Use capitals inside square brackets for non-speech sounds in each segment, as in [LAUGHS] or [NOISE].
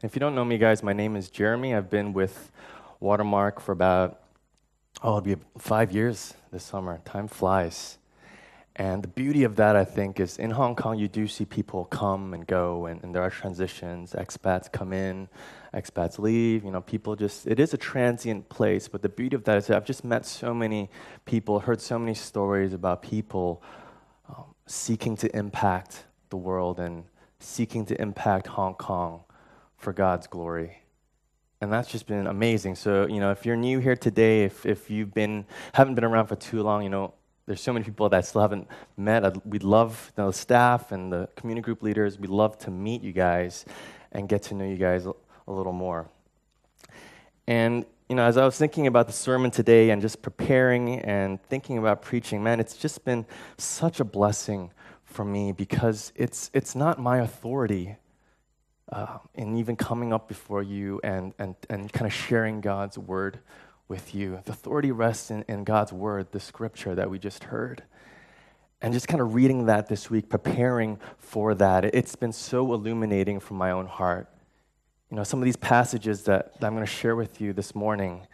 If you don't know me, guys, my name is Jeremy. I've been with Watermark for about, oh, it'll be five years this summer. Time flies. And the beauty of that, I think, is in Hong Kong, you do see people come and go, and, and there are transitions. Expats come in, expats leave. You know, people just, it is a transient place. But the beauty of that is that I've just met so many people, heard so many stories about people um, seeking to impact the world and seeking to impact Hong Kong for God's glory. And that's just been amazing. So, you know, if you're new here today, if, if you've been, haven't been around for too long, you know, there's so many people that I still haven't met. We'd love you know, the staff and the community group leaders. We'd love to meet you guys and get to know you guys a, a little more. And you know, as I was thinking about the sermon today and just preparing and thinking about preaching, man, it's just been such a blessing for me because it's it's not my authority uh, in even coming up before you and, and, and kind of sharing God's word with you. The authority rests in, in God's word, the scripture that we just heard. And just kind of reading that this week, preparing for that, it's been so illuminating from my own heart. You know, some of these passages that, that I'm going to share with you this morning,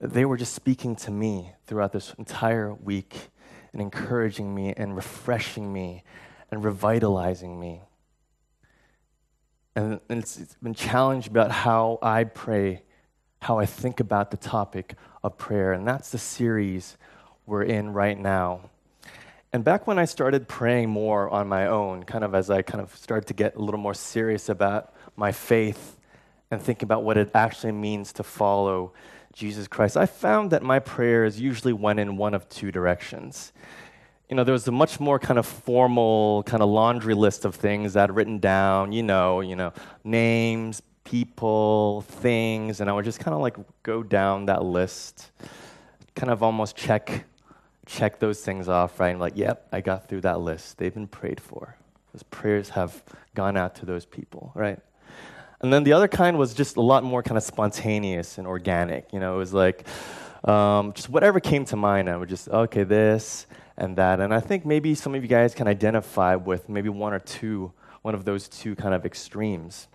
they were just speaking to me throughout this entire week and encouraging me and refreshing me and revitalizing me and it's, it's been challenged about how I pray, how I think about the topic of prayer. And that's the series we're in right now. And back when I started praying more on my own, kind of as I kind of started to get a little more serious about my faith and think about what it actually means to follow Jesus Christ, I found that my prayers usually went in one of two directions you know, there was a much more kind of formal kind of laundry list of things that I'd written down, you know, you know, names, people, things, and I would just kind of like go down that list, kind of almost check check those things off, right? And like, yep, I got through that list. They've been prayed for. Those prayers have gone out to those people, right? And then the other kind was just a lot more kind of spontaneous and organic. You know, it was like um, just whatever came to mind. I would just okay, this and that. And I think maybe some of you guys can identify with maybe one or two, one of those two kind of extremes.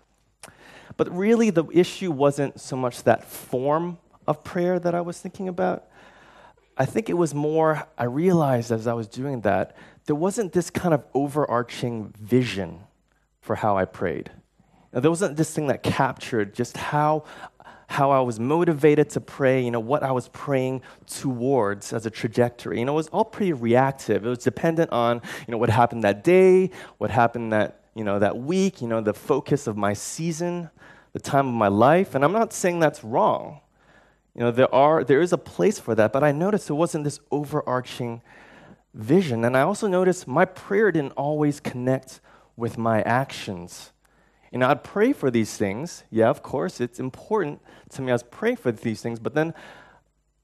But really, the issue wasn't so much that form of prayer that I was thinking about. I think it was more, I realized as I was doing that, there wasn't this kind of overarching vision for how I prayed. Now, there wasn't this thing that captured just how how I was motivated to pray, you know, what I was praying towards as a trajectory. You know, it was all pretty reactive. It was dependent on, you know, what happened that day, what happened that, you know, that week, you know, the focus of my season, the time of my life. And I'm not saying that's wrong. You know, there are there is a place for that, but I noticed it wasn't this overarching vision. And I also noticed my prayer didn't always connect with my actions. You know, I'd pray for these things. Yeah, of course, it's important to me. I was praying for these things, but then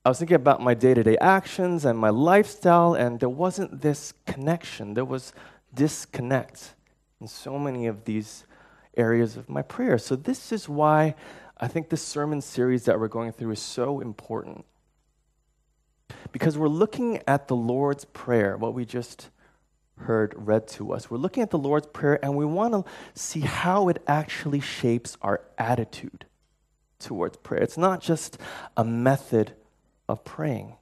I was thinking about my day to day actions and my lifestyle, and there wasn't this connection. There was disconnect in so many of these areas of my prayer. So, this is why I think this sermon series that we're going through is so important. Because we're looking at the Lord's Prayer, what we just heard read to us. We're looking at the Lord's Prayer and we want to see how it actually shapes our attitude towards prayer. It's not just a method of praying.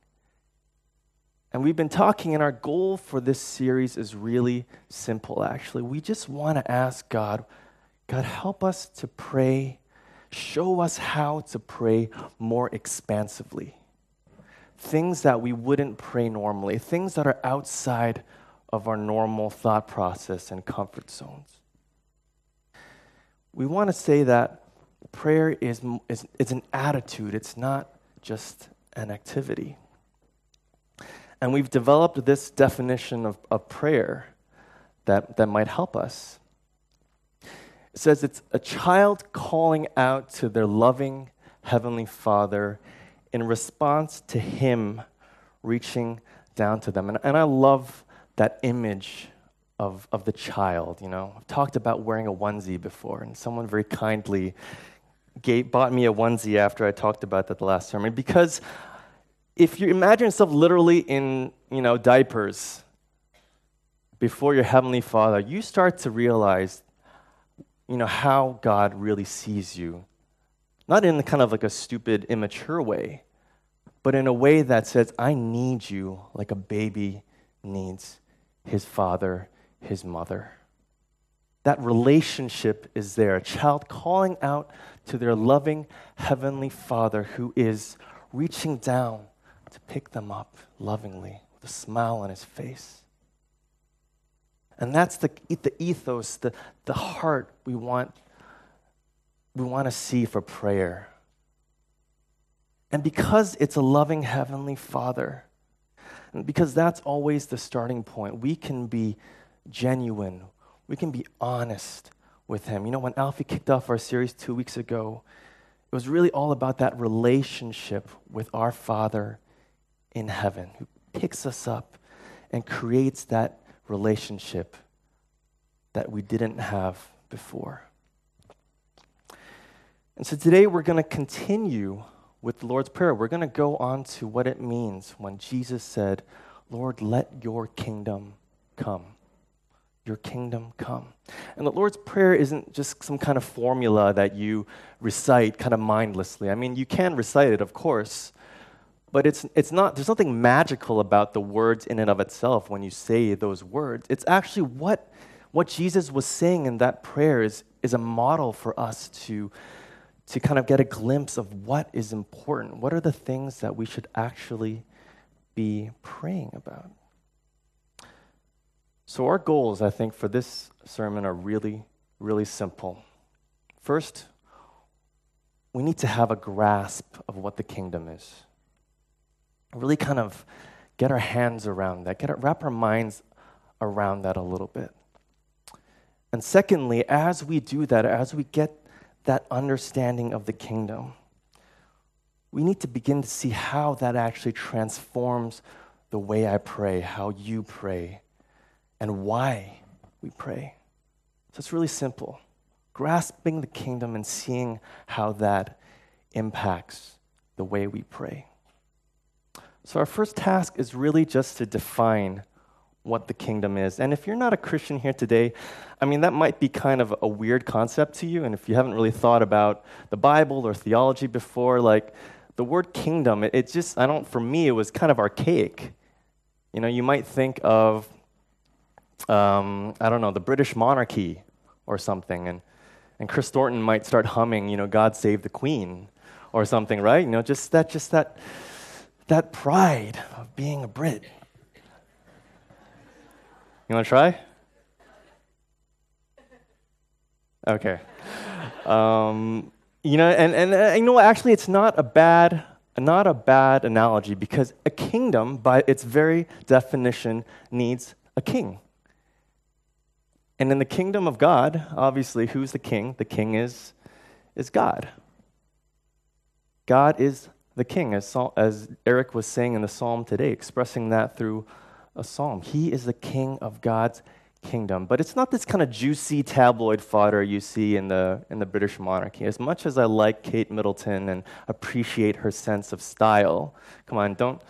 And we've been talking, and our goal for this series is really simple, actually. We just want to ask God, God, help us to pray, show us how to pray more expansively. Things that we wouldn't pray normally, things that are outside of our normal thought process and comfort zones. We want to say that prayer is, is, is an attitude, it's not just an activity. And we've developed this definition of, of prayer that, that might help us. It says it's a child calling out to their loving Heavenly Father in response to Him reaching down to them. And, and I love that image of, of the child, you know. I've talked about wearing a onesie before, and someone very kindly gave, bought me a onesie after I talked about that the last sermon. Because if you imagine yourself literally in, you know, diapers before your Heavenly Father, you start to realize you know, how God really sees you. Not in kind of like a stupid, immature way, but in a way that says, I need you like a baby needs his father, his mother. That relationship is there. A child calling out to their loving heavenly father who is reaching down to pick them up lovingly with a smile on his face. And that's the, the ethos, the, the heart we want, we want to see for prayer. And because it's a loving Heavenly Father, because that's always the starting point, we can be genuine, we can be honest with Him. You know, when Alfie kicked off our series two weeks ago, it was really all about that relationship with our Father in heaven who picks us up and creates that relationship that we didn't have before. And so today we're going to continue with the Lord's Prayer. We're going to go on to what it means when Jesus said, Lord, let your kingdom come. Your kingdom come. And the Lord's Prayer isn't just some kind of formula that you recite kind of mindlessly. I mean, you can recite it, of course, but it's, it's not, there's nothing magical about the words in and of itself when you say those words. It's actually what, what Jesus was saying in that prayer is, is a model for us to, to kind of get a glimpse of what is important. What are the things that we should actually be praying about? So, our goals, I think, for this sermon are really, really simple. First, we need to have a grasp of what the kingdom is really kind of get our hands around that, get our, wrap our minds around that a little bit. And secondly, as we do that, as we get that understanding of the kingdom, we need to begin to see how that actually transforms the way I pray, how you pray, and why we pray. So it's really simple grasping the kingdom and seeing how that impacts the way we pray. So, our first task is really just to define what the kingdom is. And if you're not a Christian here today, I mean, that might be kind of a weird concept to you. And if you haven't really thought about the Bible or theology before, like the word kingdom, it, it just, I don't, for me, it was kind of archaic. You know, you might think of, um, I don't know, the British monarchy or something. And, and Chris Thornton might start humming, you know, God Save the Queen or something, right? You know, just that, just that that pride of being a Brit. You want to try? Okay. Um, you know, and, and, uh, you know, actually, it's not a bad not a bad analogy because a kingdom, by its very definition, needs a king. And in the kingdom of God, obviously, who's the king? The king is, is God. God is the king, as, as Eric was saying in the psalm today, expressing that through a psalm. He is the king of God's kingdom. But it's not this kind of juicy tabloid fodder you see in the, in the British monarchy. As much as I like Kate Middleton and appreciate her sense of style, come on, don't,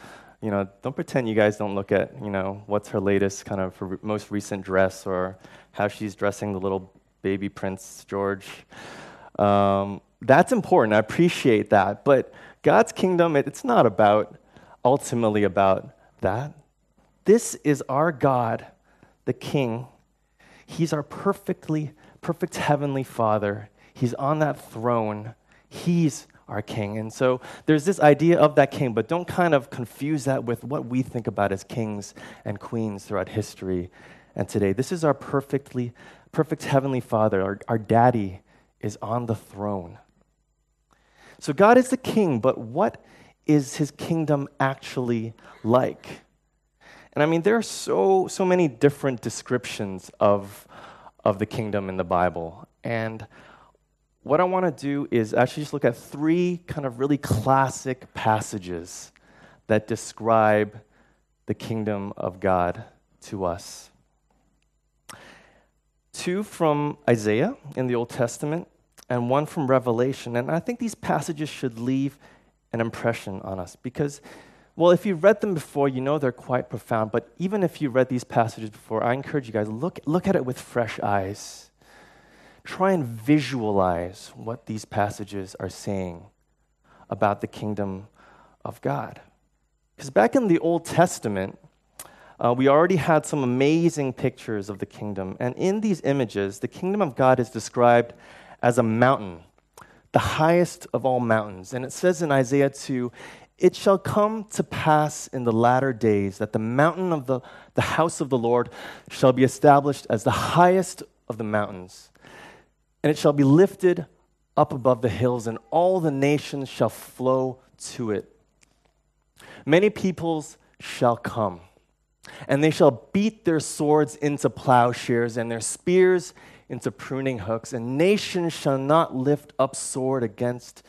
you know, don't pretend you guys don't look at, you know, what's her latest kind of most recent dress or how she's dressing the little baby Prince George. Um, that's important. I appreciate that. But God's kingdom, it's not about, ultimately about that. This is our God, the King. He's our perfectly, perfect heavenly Father. He's on that throne. He's our King. And so there's this idea of that King, but don't kind of confuse that with what we think about as kings and queens throughout history and today. This is our perfectly, perfect heavenly Father. Our, our daddy is on the throne. So God is the king, but what is his kingdom actually like? And I mean, there are so, so many different descriptions of, of the kingdom in the Bible. And what I want to do is actually just look at three kind of really classic passages that describe the kingdom of God to us. Two from Isaiah in the Old Testament, and one from Revelation. And I think these passages should leave an impression on us because, well, if you've read them before, you know they're quite profound. But even if you read these passages before, I encourage you guys look look at it with fresh eyes. try and visualize what these passages are saying about the kingdom of God. Because back in the Old Testament, uh, we already had some amazing pictures of the kingdom. And in these images, the kingdom of God is described as a mountain, the highest of all mountains. And it says in Isaiah 2 It shall come to pass in the latter days that the mountain of the, the house of the Lord shall be established as the highest of the mountains, and it shall be lifted up above the hills, and all the nations shall flow to it. Many peoples shall come and they shall beat their swords into plowshares and their spears into pruning hooks, and nation shall not lift up sword against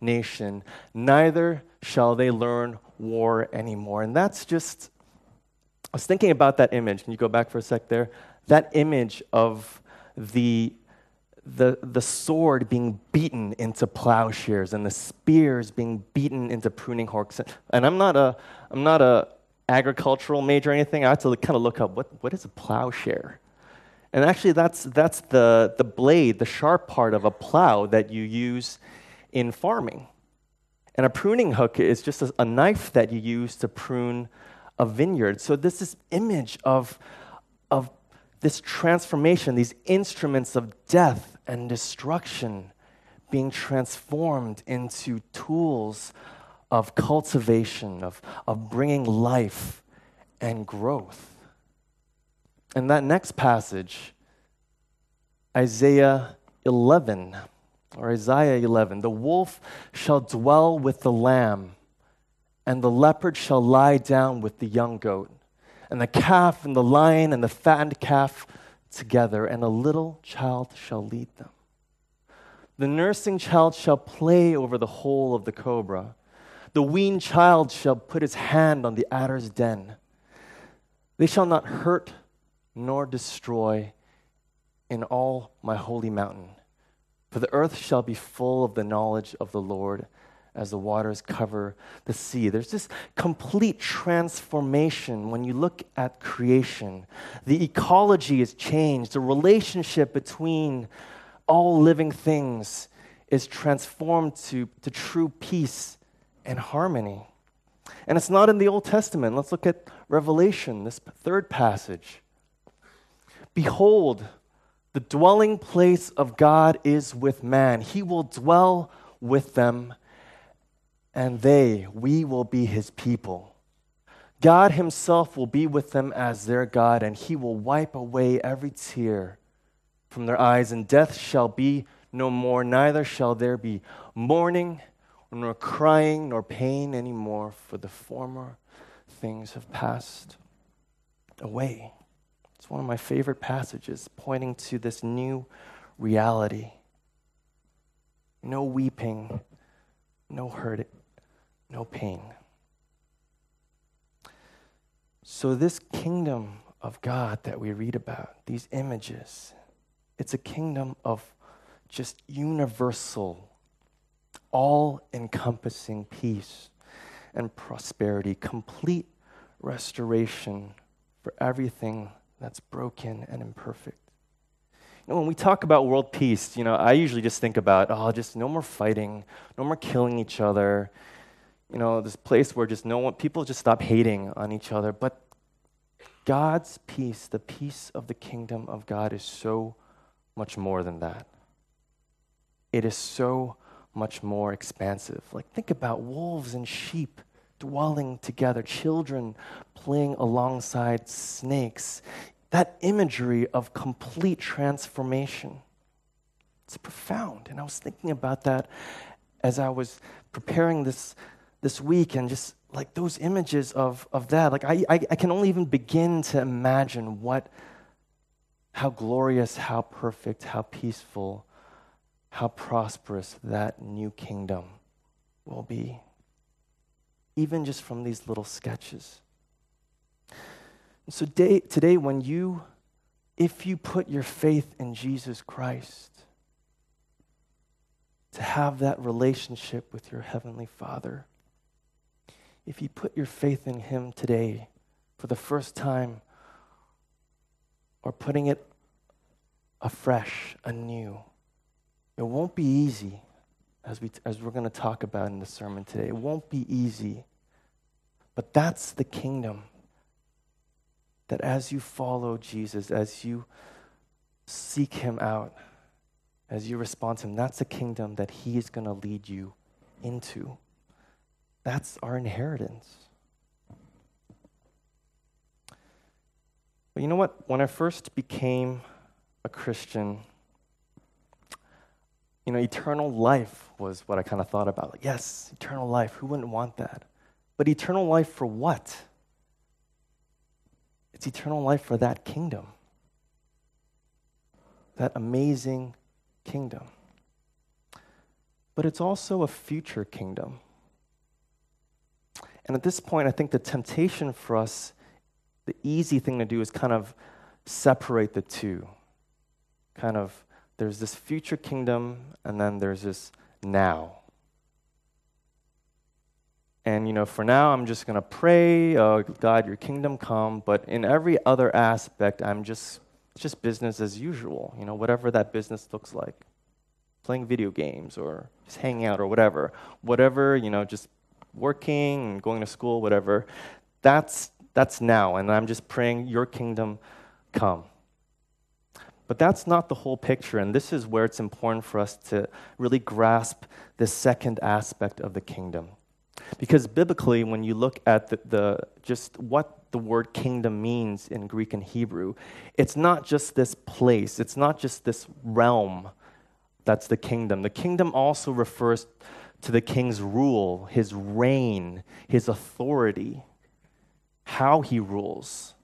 nation, neither shall they learn war anymore. And that's just, I was thinking about that image. Can you go back for a sec there? That image of the the, the sword being beaten into plowshares and the spears being beaten into pruning hooks. And I'm not a, I'm not a agricultural major or anything, I had to kind of look up what, what is a plowshare? And actually, that's, that's the, the blade, the sharp part of a plow that you use in farming. And a pruning hook is just a, a knife that you use to prune a vineyard. So, this is image of, of this transformation, these instruments of death and destruction being transformed into tools of cultivation, of, of bringing life and growth. And that next passage, Isaiah 11, or Isaiah 11, the wolf shall dwell with the lamb, and the leopard shall lie down with the young goat, and the calf and the lion and the fattened calf together, and a little child shall lead them. The nursing child shall play over the hole of the cobra the weaned child shall put his hand on the adder's den. They shall not hurt nor destroy in all my holy mountain. For the earth shall be full of the knowledge of the Lord as the waters cover the sea. There's this complete transformation when you look at creation. The ecology is changed, the relationship between all living things is transformed to, to true peace and harmony. And it's not in the Old Testament. Let's look at Revelation, this third passage. Behold, the dwelling place of God is with man. He will dwell with them, and they, we will be his people. God himself will be with them as their God, and he will wipe away every tear from their eyes, and death shall be no more, neither shall there be mourning nor crying nor pain anymore, for the former things have passed away. It's one of my favorite passages pointing to this new reality. No weeping, no hurt, no pain. So, this kingdom of God that we read about, these images, it's a kingdom of just universal all encompassing peace and prosperity, complete restoration for everything that's broken and imperfect. You know, when we talk about world peace, you know, I usually just think about, oh, just no more fighting, no more killing each other. You know, this place where just no one, people just stop hating on each other. But God's peace, the peace of the kingdom of God, is so much more than that. It is so much more expansive. Like, think about wolves and sheep dwelling together, children playing alongside snakes. That imagery of complete transformation. It's profound. And I was thinking about that as I was preparing this, this week and just like those images of, of that. Like, I, I, I can only even begin to imagine what, how glorious, how perfect, how peaceful how prosperous that new kingdom will be. Even just from these little sketches. And so day, today, when you, if you put your faith in Jesus Christ, to have that relationship with your Heavenly Father, if you put your faith in Him today for the first time, or putting it afresh, anew. It won't be easy, as, we, as we're going to talk about in the sermon today. It won't be easy. But that's the kingdom. That as you follow Jesus, as you seek him out, as you respond to him, that's the kingdom that he is going to lead you into. That's our inheritance. But you know what? When I first became a Christian, you know, eternal life was what I kind of thought about. Like, yes, eternal life. Who wouldn't want that? But eternal life for what? It's eternal life for that kingdom, that amazing kingdom. But it's also a future kingdom. And at this point, I think the temptation for us, the easy thing to do is kind of separate the two. Kind of, there's this future kingdom, and then there's this now. And, you know, for now, I'm just going to pray, uh, God, your kingdom come. But in every other aspect, I'm just, it's just business as usual, you know, whatever that business looks like. Playing video games or just hanging out or whatever. Whatever, you know, just working and going to school, whatever. That's, that's now. And I'm just praying, your kingdom come. But that's not the whole picture, and this is where it's important for us to really grasp the second aspect of the kingdom. Because biblically, when you look at the, the, just what the word kingdom means in Greek and Hebrew, it's not just this place, it's not just this realm that's the kingdom. The kingdom also refers to the king's rule, his reign, his authority, how he rules.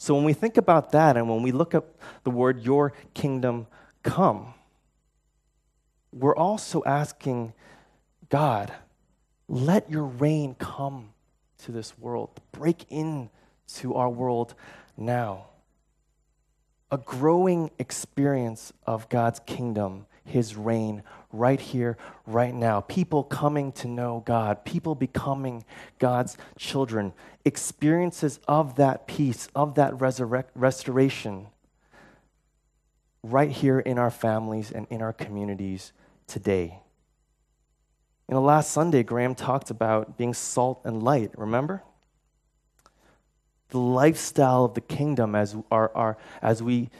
So when we think about that and when we look at the word your kingdom come, we're also asking God, let your reign come to this world, break into our world now. A growing experience of God's kingdom, His reign, right here, right now. People coming to know God, people becoming God's children, experiences of that peace, of that resurrect, restoration, right here in our families and in our communities today. You know, last Sunday, Graham talked about being salt and light, remember? The lifestyle of the kingdom as, our, our, as we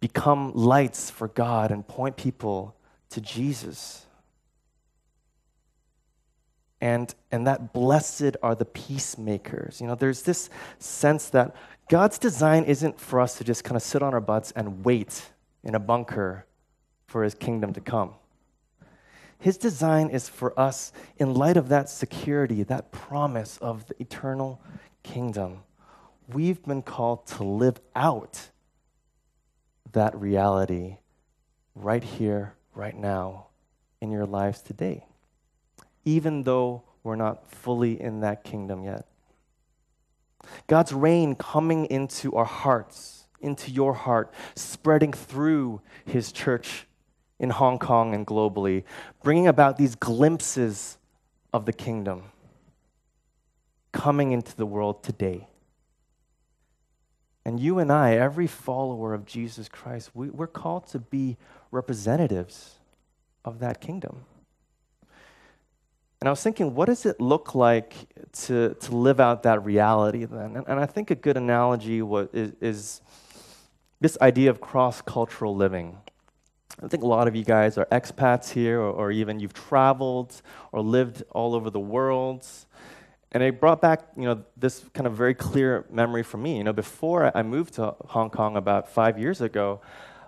become lights for God and point people to Jesus. And, and that blessed are the peacemakers. You know, there's this sense that God's design isn't for us to just kind of sit on our butts and wait in a bunker for his kingdom to come. His design is for us, in light of that security, that promise of the eternal kingdom, we've been called to live out that reality right here, right now, in your lives today, even though we're not fully in that kingdom yet. God's reign coming into our hearts, into your heart, spreading through His church in Hong Kong and globally, bringing about these glimpses of the kingdom coming into the world today. And you and I, every follower of Jesus Christ, we, are called to be representatives of that kingdom. And I was thinking, what does it look like to, to live out that reality then? And, and I think a good analogy was, is, is this idea of cross cultural living. I think a lot of you guys are expats here, or, or, even you've traveled or lived all over the world. And it brought back, you know, this kind of very clear memory for me. You know, before I moved to Hong Kong about five years ago,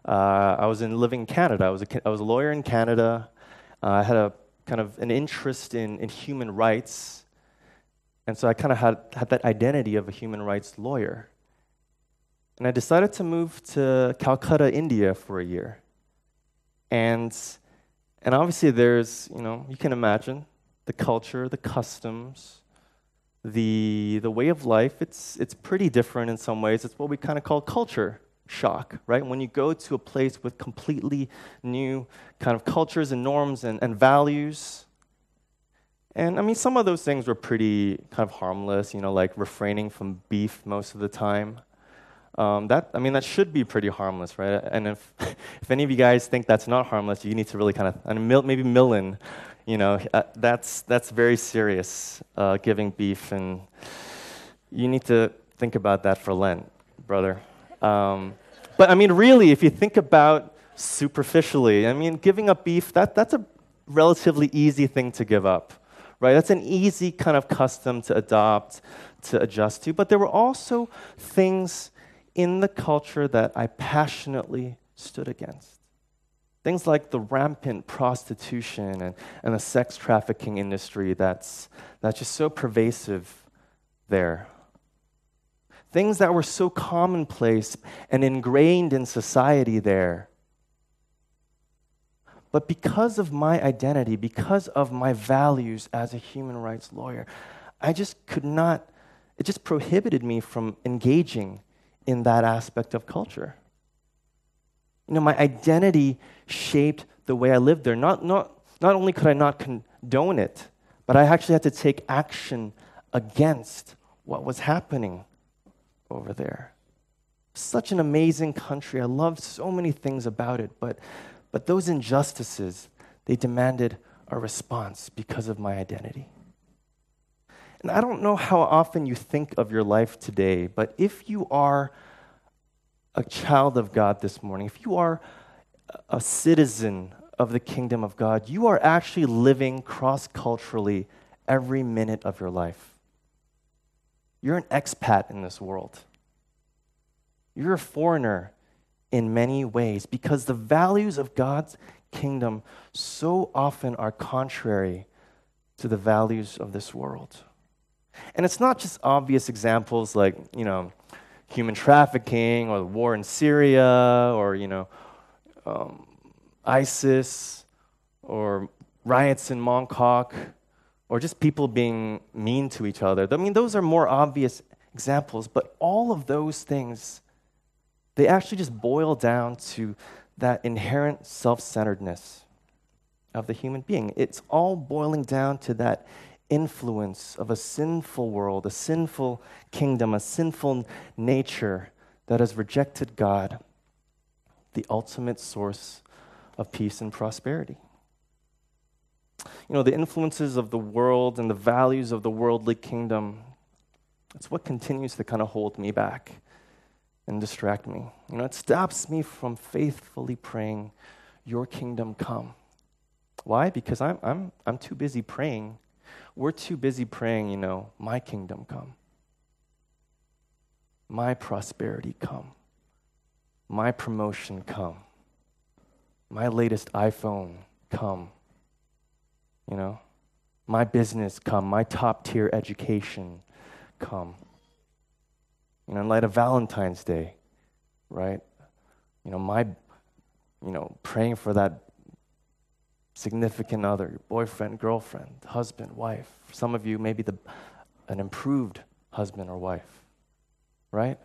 uh, I was in living in Canada. I was a, I was a lawyer in Canada. Uh, I had a kind of an interest in, in human rights, and so I kind of had, had that identity of a human rights lawyer. And I decided to move to Calcutta, India for a year. And, and obviously, there's, you know, you can imagine the culture, the customs, the, the way of life. It's, it's pretty different in some ways. It's what we kind of call culture shock, right? When you go to a place with completely new kind of cultures and norms and, and values. And I mean, some of those things were pretty kind of harmless, you know, like refraining from beef most of the time. Um, that I mean, that should be pretty harmless, right? And if [LAUGHS] if any of you guys think that's not harmless, you need to really kind of and maybe Millen, you know, uh, that's that's very serious. Uh, giving beef, and you need to think about that for Lent, brother. Um, but I mean, really, if you think about superficially, I mean, giving up beef that that's a relatively easy thing to give up, right? That's an easy kind of custom to adopt, to adjust to. But there were also things in the culture that I passionately stood against. Things like the rampant prostitution and, and the sex trafficking industry that's, that's just so pervasive there. Things that were so commonplace and ingrained in society there. But because of my identity, because of my values as a human rights lawyer, I just could not, it just prohibited me from engaging in that aspect of culture. You know, my identity shaped the way I lived there. Not, not, not only could I not condone it, but I actually had to take action against what was happening over there. Such an amazing country. I loved so many things about it, but, but those injustices, they demanded a response because of my identity. And I don't know how often you think of your life today, but if you are a child of God this morning, if you are a citizen of the kingdom of God, you are actually living cross culturally every minute of your life. You're an expat in this world. You're a foreigner in many ways because the values of God's kingdom so often are contrary to the values of this world. And it's not just obvious examples like, you know, human trafficking or the war in Syria or, you know, um, ISIS or riots in Mongkok or just people being mean to each other. I mean, those are more obvious examples, but all of those things, they actually just boil down to that inherent self centeredness of the human being. It's all boiling down to that influence of a sinful world, a sinful kingdom, a sinful nature that has rejected God, the ultimate source of peace and prosperity. You know, the influences of the world and the values of the worldly kingdom, it's what continues to kind of hold me back and distract me. You know, it stops me from faithfully praying, Your kingdom come. Why? Because I'm, I'm, I'm too busy praying we're too busy praying, you know, my kingdom come, my prosperity come, my promotion come, my latest iPhone come, you know, my business come, my top tier education come. You know, in light of Valentine's Day, right? You know, my, you know, praying for that significant other, your boyfriend, girlfriend, husband, wife. For some of you, maybe the, an improved husband or wife, right?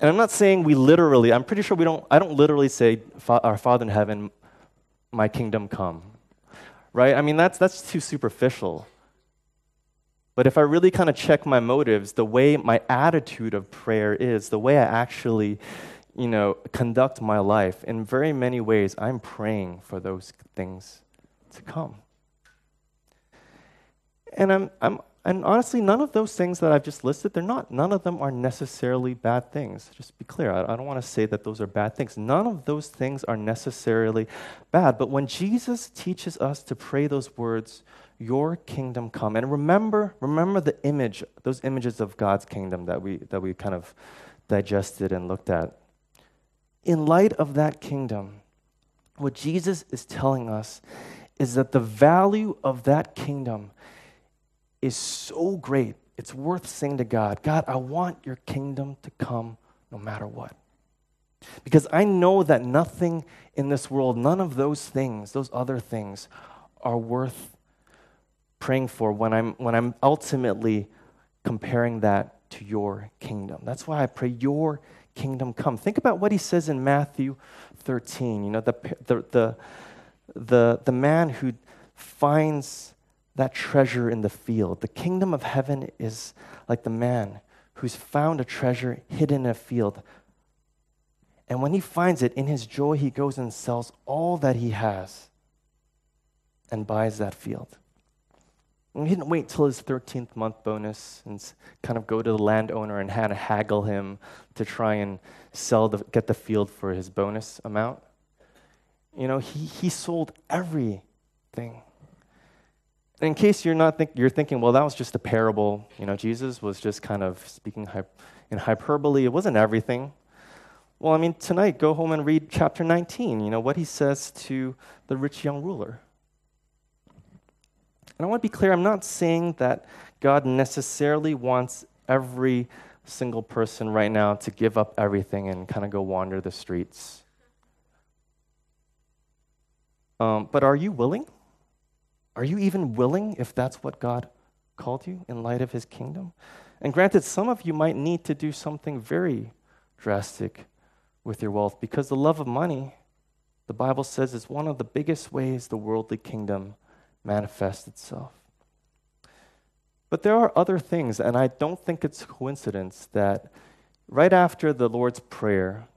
And I'm not saying we literally, I'm pretty sure we don't, I don't literally say, Our Father in heaven, my kingdom come, right? I mean, that's, that's too superficial. But if I really kind of check my motives, the way my attitude of prayer is, the way I actually you know, conduct my life, in very many ways, I'm praying for those things to come. And I'm, I'm, and honestly, none of those things that I've just listed, they're not, none of them are necessarily bad things. Just be clear, I, I don't want to say that those are bad things. None of those things are necessarily bad. But when Jesus teaches us to pray those words, your kingdom come, and remember, remember the image, those images of God's kingdom that we, that we kind of digested and looked at in light of that kingdom, what Jesus is telling us is that the value of that kingdom is so great, it's worth saying to God, God, I want your kingdom to come no matter what. Because I know that nothing in this world, none of those things, those other things, are worth praying for when I'm, when I'm ultimately comparing that to your kingdom. That's why I pray your kingdom come. Think about what he says in Matthew 13. You know, the, the, the, the, the man who finds that treasure in the field. The kingdom of heaven is like the man who's found a treasure hidden in a field. And when he finds it, in his joy, he goes and sells all that he has and buys that field. And he didn't wait till his 13th month bonus and kind of go to the landowner and had to haggle him to try and sell the, get the field for his bonus amount. You know, he, he sold everything. In case you're not think, you're thinking, well, that was just a parable. You know, Jesus was just kind of speaking in hyperbole. It wasn't everything. Well, I mean, tonight, go home and read chapter 19, you know, what he says to the rich young ruler. And I want to be clear I'm not saying that God necessarily wants every single person right now to give up everything and kind of go wander the streets. Um, but are you willing? Are you even willing if that's what God called you in light of his kingdom? And granted, some of you might need to do something very drastic with your wealth because the love of money, the Bible says, is one of the biggest ways the worldly kingdom manifest itself. But there are other things, and I don't think it's coincidence that right after the Lord's Prayer,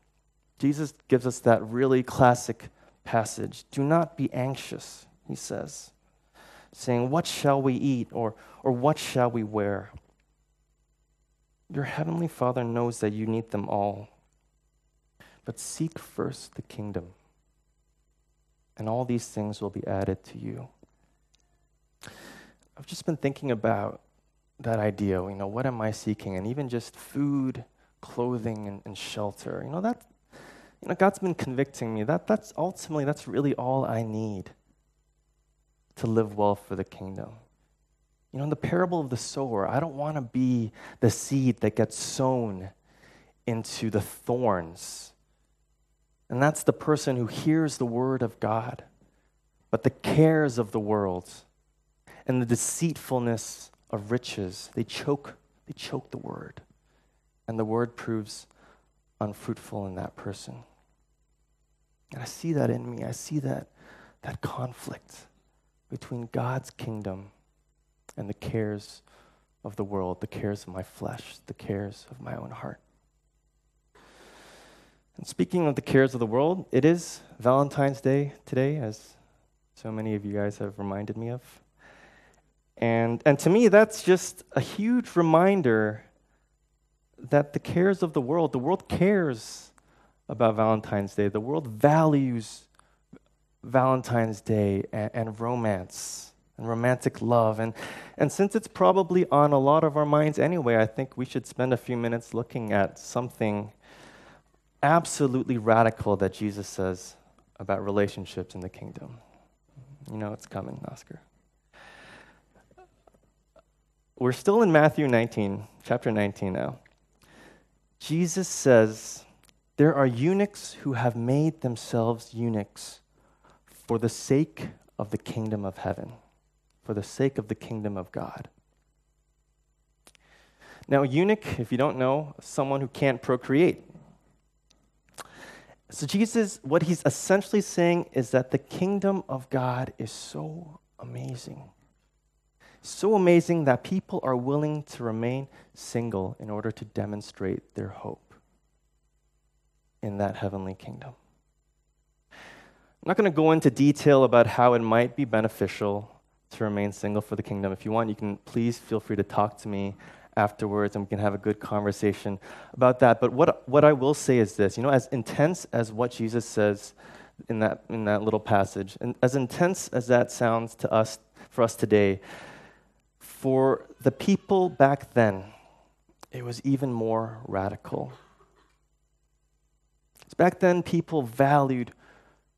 Jesus gives us that really classic passage Do not be anxious, he says, saying, What shall we eat, or, or what shall we wear? Your heavenly Father knows that you need them all. But seek first the kingdom, and all these things will be added to you. I've just been thinking about that idea. You know, what am I seeking? And even just food, clothing, and, and shelter. You know, that, you know, God's been convicting me. That, that's ultimately, that's really all I need to live well for the kingdom. You know, in the parable of the sower, I don't want to be the seed that gets sown into the thorns. And that's the person who hears the word of God, but the cares of the world and the deceitfulness of riches. They choke, they choke the word. And the word proves unfruitful in that person. And I see that in me. I see that, that conflict between God's kingdom and the cares of the world, the cares of my flesh, the cares of my own heart. And speaking of the cares of the world, it is Valentine's Day today, as so many of you guys have reminded me of. And, and to me, that's just a huge reminder that the cares of the world, the world cares about Valentine's Day. The world values Valentine's Day and, and, romance and romantic love. And, and since it's probably on a lot of our minds anyway, I think we should spend a few minutes looking at something absolutely radical that Jesus says about relationships in the kingdom. You know it's coming, Oscar. We're still in Matthew 19, chapter 19 now. Jesus says, There are eunuchs who have made themselves eunuchs for the sake of the kingdom of heaven, for the sake of the kingdom of God. Now, eunuch, if you don't know, someone who can't procreate. So, Jesus, what he's essentially saying is that the kingdom of God is so amazing so amazing that people are willing to remain single in order to demonstrate their hope in that heavenly kingdom. I'm not going to go into detail about how it might be beneficial to remain single for the kingdom. If you want, you can please feel free to talk to me afterwards and we can have a good conversation about that. But what, what I will say is this you know, as intense as what Jesus says in that, in that little passage, and as intense as that sounds to us, for us today, for the people back then, it was even more radical. Back then, people valued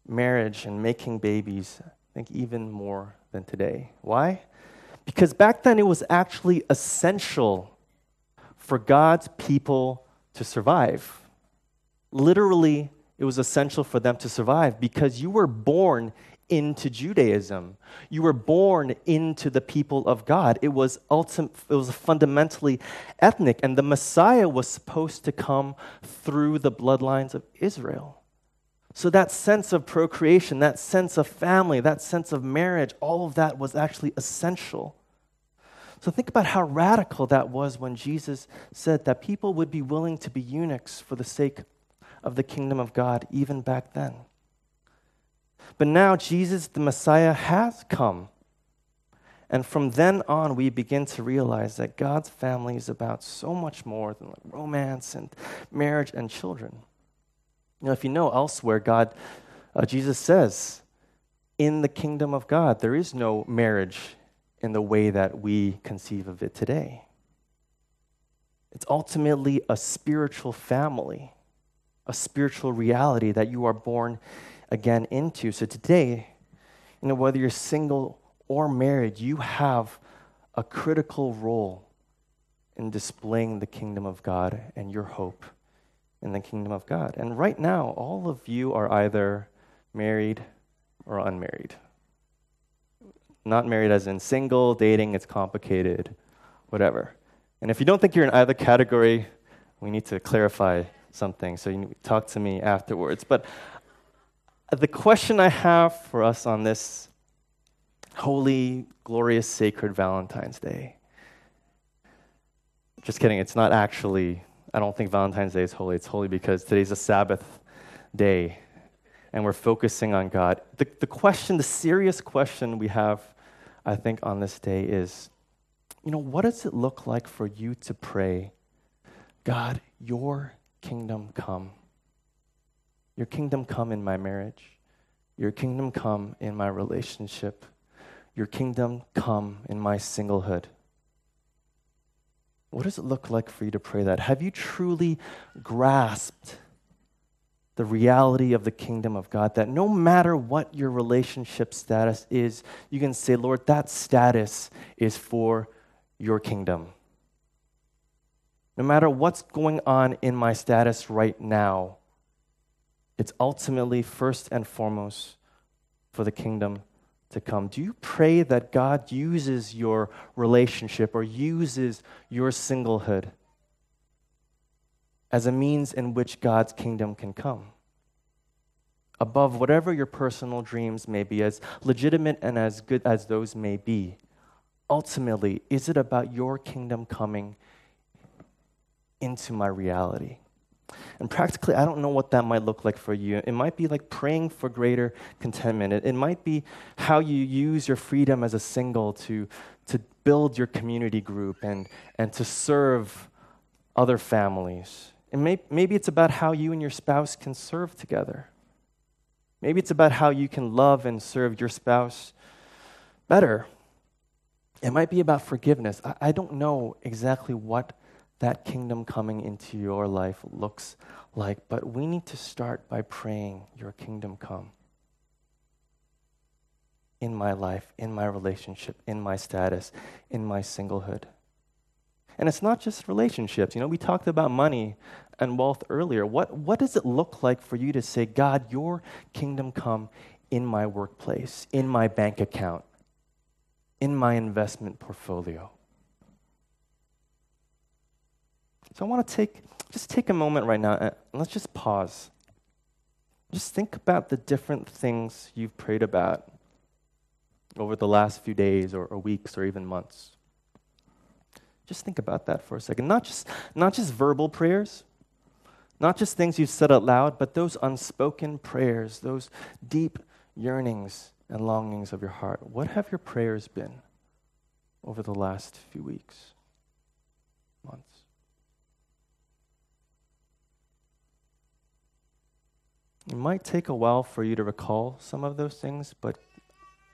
marriage and making babies, I think, even more than today. Why? Because back then it was actually essential for God's people to survive. Literally, it was essential for them to survive because you were born into Judaism. You were born into the people of God. It was ultimate, it was fundamentally ethnic, and the Messiah was supposed to come through the bloodlines of Israel. So that sense of procreation, that sense of family, that sense of marriage, all of that was actually essential. So think about how radical that was when Jesus said that people would be willing to be eunuchs for the sake of the kingdom of God, even back then. But now Jesus, the Messiah, has come. And from then on, we begin to realize that God's family is about so much more than like romance and marriage and children. You know, if you know elsewhere, God, uh, Jesus says, in the kingdom of God, there is no marriage in the way that we conceive of it today. It's ultimately a spiritual family, a spiritual reality that you are born again into. So today, you know, whether you're single or married, you have a critical role in displaying the kingdom of God and your hope in the kingdom of God. And right now, all of you are either married or unmarried. Not married as in single, dating, it's complicated, whatever. And if you don't think you're in either category, we need to clarify something. So you talk to me afterwards. But the question I have for us on this holy, glorious, sacred Valentine's Day. Just kidding, it's not actually, I don't think Valentine's Day is holy. It's holy because today's a Sabbath day and we're focusing on God. The, the question, the serious question we have, I think, on this day is you know, what does it look like for you to pray, God, your kingdom come? Your kingdom come in my marriage. Your kingdom come in my relationship. Your kingdom come in my singlehood. What does it look like for you to pray that? Have you truly grasped the reality of the kingdom of God? That no matter what your relationship status is, you can say, Lord, that status is for your kingdom. No matter what's going on in my status right now, it's ultimately, first and foremost, for the kingdom to come. Do you pray that God uses your relationship or uses your singlehood as a means in which God's kingdom can come? Above whatever your personal dreams may be, as legitimate and as good as those may be, ultimately, is it about your kingdom coming into my reality? And practically, I don't know what that might look like for you. It might be like praying for greater contentment. It, it might be how you use your freedom as a single to, to build your community group and, and to serve other families. And may, maybe it's about how you and your spouse can serve together. Maybe it's about how you can love and serve your spouse better. It might be about forgiveness. I, I don't know exactly what that kingdom coming into your life looks like. But we need to start by praying, Your kingdom come in my life, in my relationship, in my status, in my singlehood. And it's not just relationships. You know, we talked about money and wealth earlier. What, what does it look like for you to say, God, your kingdom come in my workplace, in my bank account, in my investment portfolio? So I want to take just take a moment right now and let's just pause. Just think about the different things you've prayed about over the last few days or, or weeks or even months. Just think about that for a second. Not just, not just verbal prayers, not just things you've said out loud, but those unspoken prayers, those deep yearnings and longings of your heart. What have your prayers been over the last few weeks, months? It might take a while for you to recall some of those things, but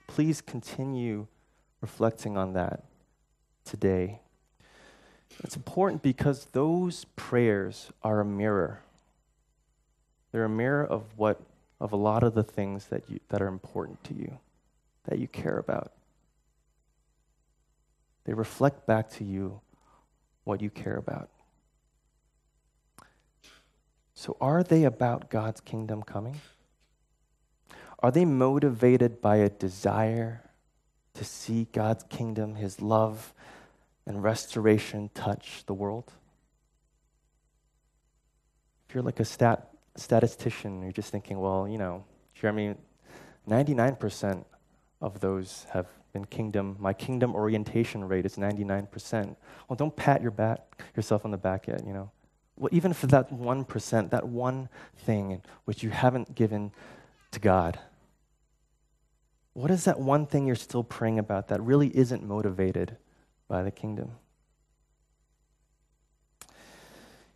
please continue reflecting on that today. It's important because those prayers are a mirror. They're a mirror of what of a lot of the things that you that are important to you, that you care about. They reflect back to you what you care about. So, are they about God's kingdom coming? Are they motivated by a desire to see God's kingdom, His love, and restoration touch the world? If you're like a stat, statistician, you're just thinking, well, you know, Jeremy, 99% of those have been kingdom. My kingdom orientation rate is 99%. Well, don't pat your back, yourself on the back yet, you know. Well, even for that 1%, that one thing which you haven't given to God, what is that one thing you're still praying about that really isn't motivated by the kingdom?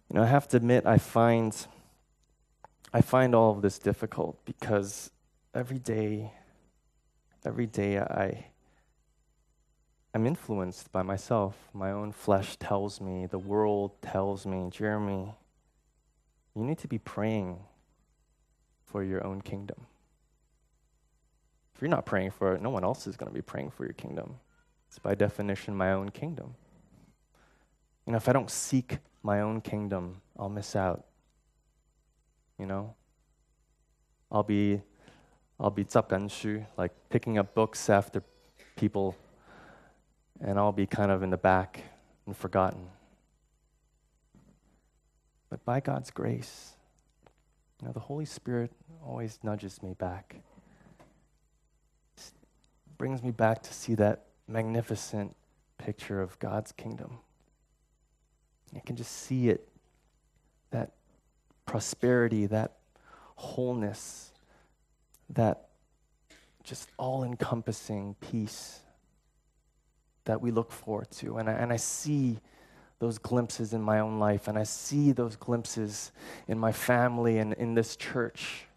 You know, I have to admit, I find, I find all of this difficult because every day, every day I, I'm influenced by myself. My own flesh tells me, the world tells me, Jeremy, you need to be praying for your own kingdom. If you're not praying for it, no one else is going to be praying for your kingdom. It's by definition my own kingdom. You know, if I don't seek my own kingdom, I'll miss out. You know? I'll be I'll be shu, like picking up books after people and I'll be kind of in the back and forgotten. But by God's grace, you know, the Holy Spirit always nudges me back, brings me back to see that magnificent picture of God's kingdom. I can just see it that prosperity, that wholeness, that just all encompassing peace that we look forward to. And I, and I see those glimpses in my own life, and I see those glimpses in my family and in this church.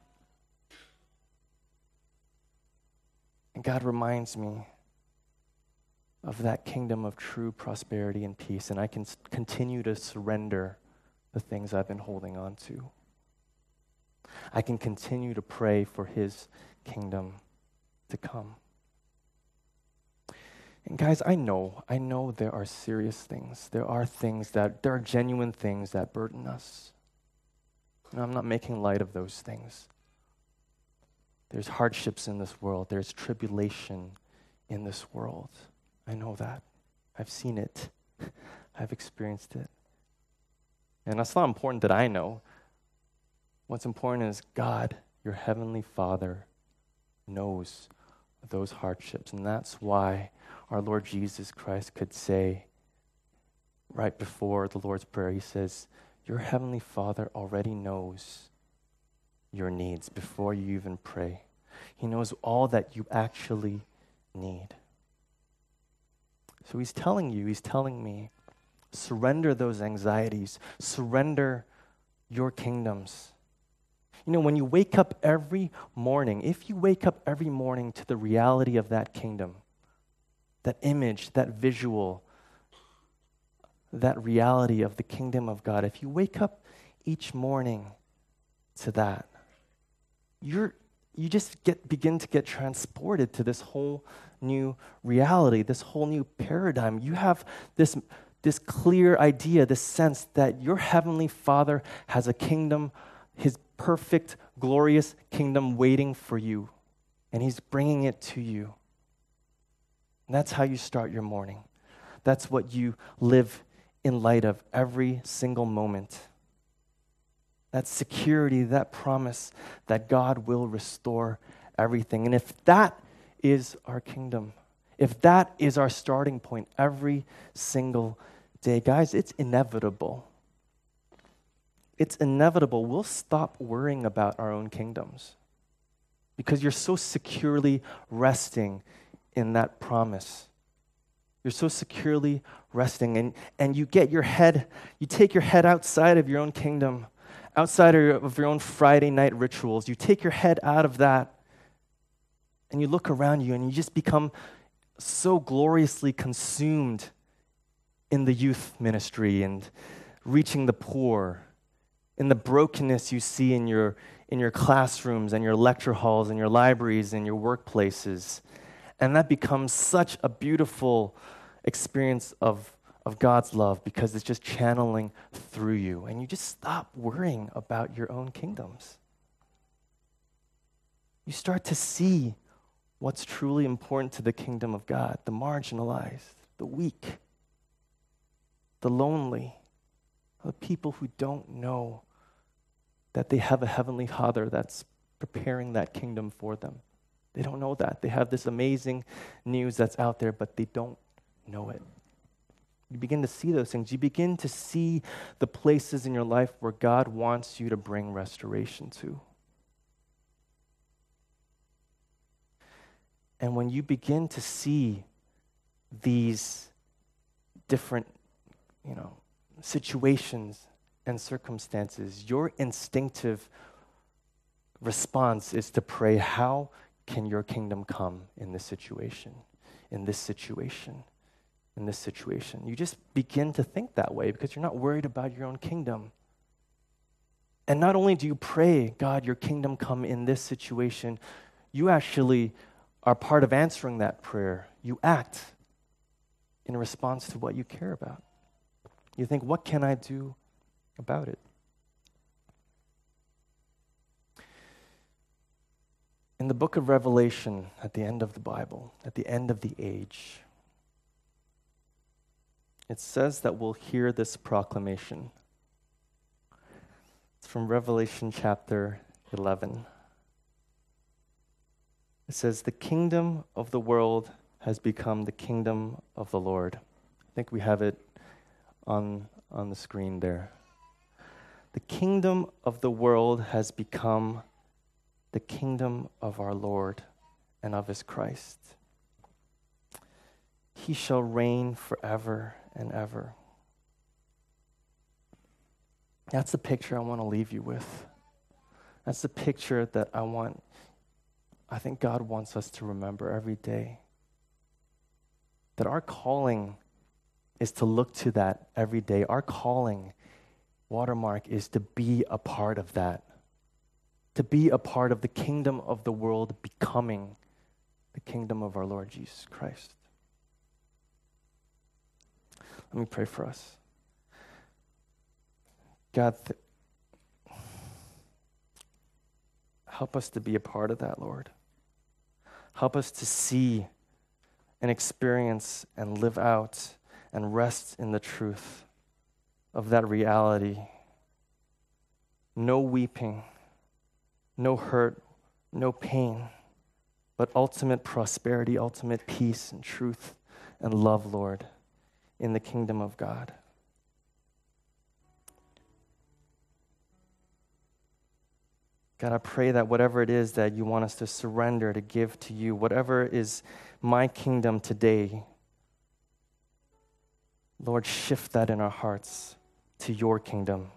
And God reminds me of that kingdom of true prosperity and peace, and I can continue to surrender the things I've been holding on to. I can continue to pray for His kingdom to come. And guys, I know, I know there are serious things. There are things that, there are genuine things that burden us. And I'm not making light of those things. There's hardships in this world, there's tribulation in this world. I know that. I've seen it, [LAUGHS] I've experienced it. And that's not important that I know. What's important is God, your heavenly Father, knows those hardships. And that's why our Lord Jesus Christ could say, right before the Lord's Prayer, He says, Your heavenly Father already knows your needs before you even pray. He knows all that you actually need. So he's telling you, he's telling me, surrender those anxieties, surrender your kingdoms. You know, when you wake up every morning, if you wake up every morning to the reality of that kingdom, that image, that visual, that reality of the kingdom of God, if you wake up each morning to that, you're, you just get, begin to get transported to this whole new reality, this whole new paradigm. You have this, this clear idea, this sense that your heavenly Father has a kingdom, his perfect, glorious kingdom waiting for you, and he's bringing it to you. And that's how you start your morning. That's what you live in light of every single moment. That security, that promise that God will restore everything. And if that is our kingdom, if that is our starting point every single day, guys, it's inevitable. It's inevitable. We'll stop worrying about our own kingdoms because you're so securely resting in that promise. You're so securely resting, and, and you get your head, you take your head outside of your own kingdom, outside of your own Friday night rituals. You take your head out of that and you look around you and you just become so gloriously consumed in the youth ministry and reaching the poor, in the brokenness you see in your, in your classrooms and your lecture halls and your libraries and your workplaces. And that becomes such a beautiful experience of, of God's love because it's just channeling through you. And you just stop worrying about your own kingdoms. You start to see what's truly important to the kingdom of God the marginalized, the weak, the lonely, the people who don't know that they have a heavenly Father that's preparing that kingdom for them. They don't know that. They have this amazing news that's out there, but they don't know it. You begin to see those things. You begin to see the places in your life where God wants you to bring restoration to. And when you begin to see these different, you know, situations and circumstances, your instinctive response is to pray, How can your kingdom come in this situation? In this situation? In this situation? You just begin to think that way because you're not worried about your own kingdom. And not only do you pray, God, your kingdom come in this situation, you actually are part of answering that prayer. You act in response to what you care about. You think, what can I do about it? In the book of Revelation, at the end of the Bible, at the end of the age, it says that we'll hear this proclamation. It's from Revelation chapter 11. It says, The kingdom of the world has become the kingdom of the Lord. I think we have it on, on the screen there. The kingdom of the world has become the kingdom of our Lord and of his Christ. He shall reign forever and ever. That's the picture I want to leave you with. That's the picture that I want I think God wants us to remember every day that our calling is to look to that every day. Our calling, watermark, is to be a part of that, to be a part of the kingdom of the world becoming the kingdom of our Lord Jesus Christ. Let me pray for us. God, th- help us to be a part of that, Lord. Help us to see and experience and live out and rest in the truth of that reality. No weeping, no hurt, no pain, but ultimate prosperity, ultimate peace and truth and love, Lord, in the kingdom of God. God, I pray that whatever it is that you want us to surrender, to give to you, whatever is my kingdom today, Lord, shift that in our hearts to your kingdom.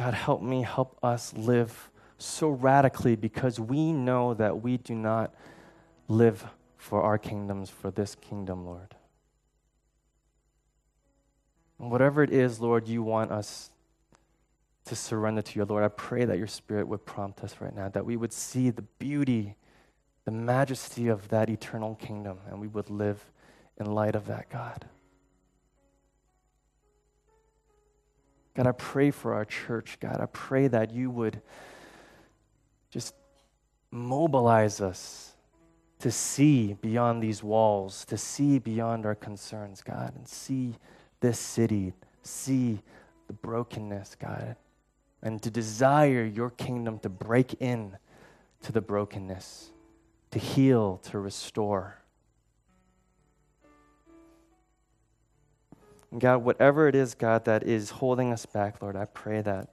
God, help me, help us live so radically because we know that we do not live for our kingdoms, for this kingdom, Lord. Whatever it is, Lord, you want us to surrender to you, Lord, I pray that your Spirit would prompt us right now, that we would see the beauty, the majesty of that eternal kingdom, and we would live in light of that, God. God, I pray for our church, God. I pray that you would just mobilize us to see beyond these walls, to see beyond our concerns, God, and see this city, see the brokenness, God, and to desire your kingdom to break in to the brokenness, to heal, to restore. And God, whatever it is, God, that is holding us back, Lord, I pray that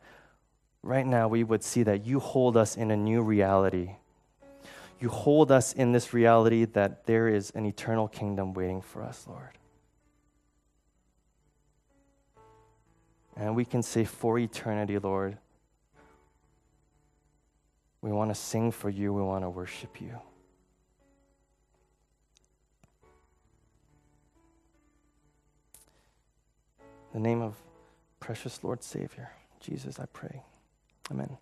right now we would see that you hold us in a new reality. You hold us in this reality that there is an eternal kingdom waiting for us, Lord. And we can say, for eternity, Lord, we want to sing for you, we want to worship you. In the name of precious Lord Savior, Jesus, I pray. Amen.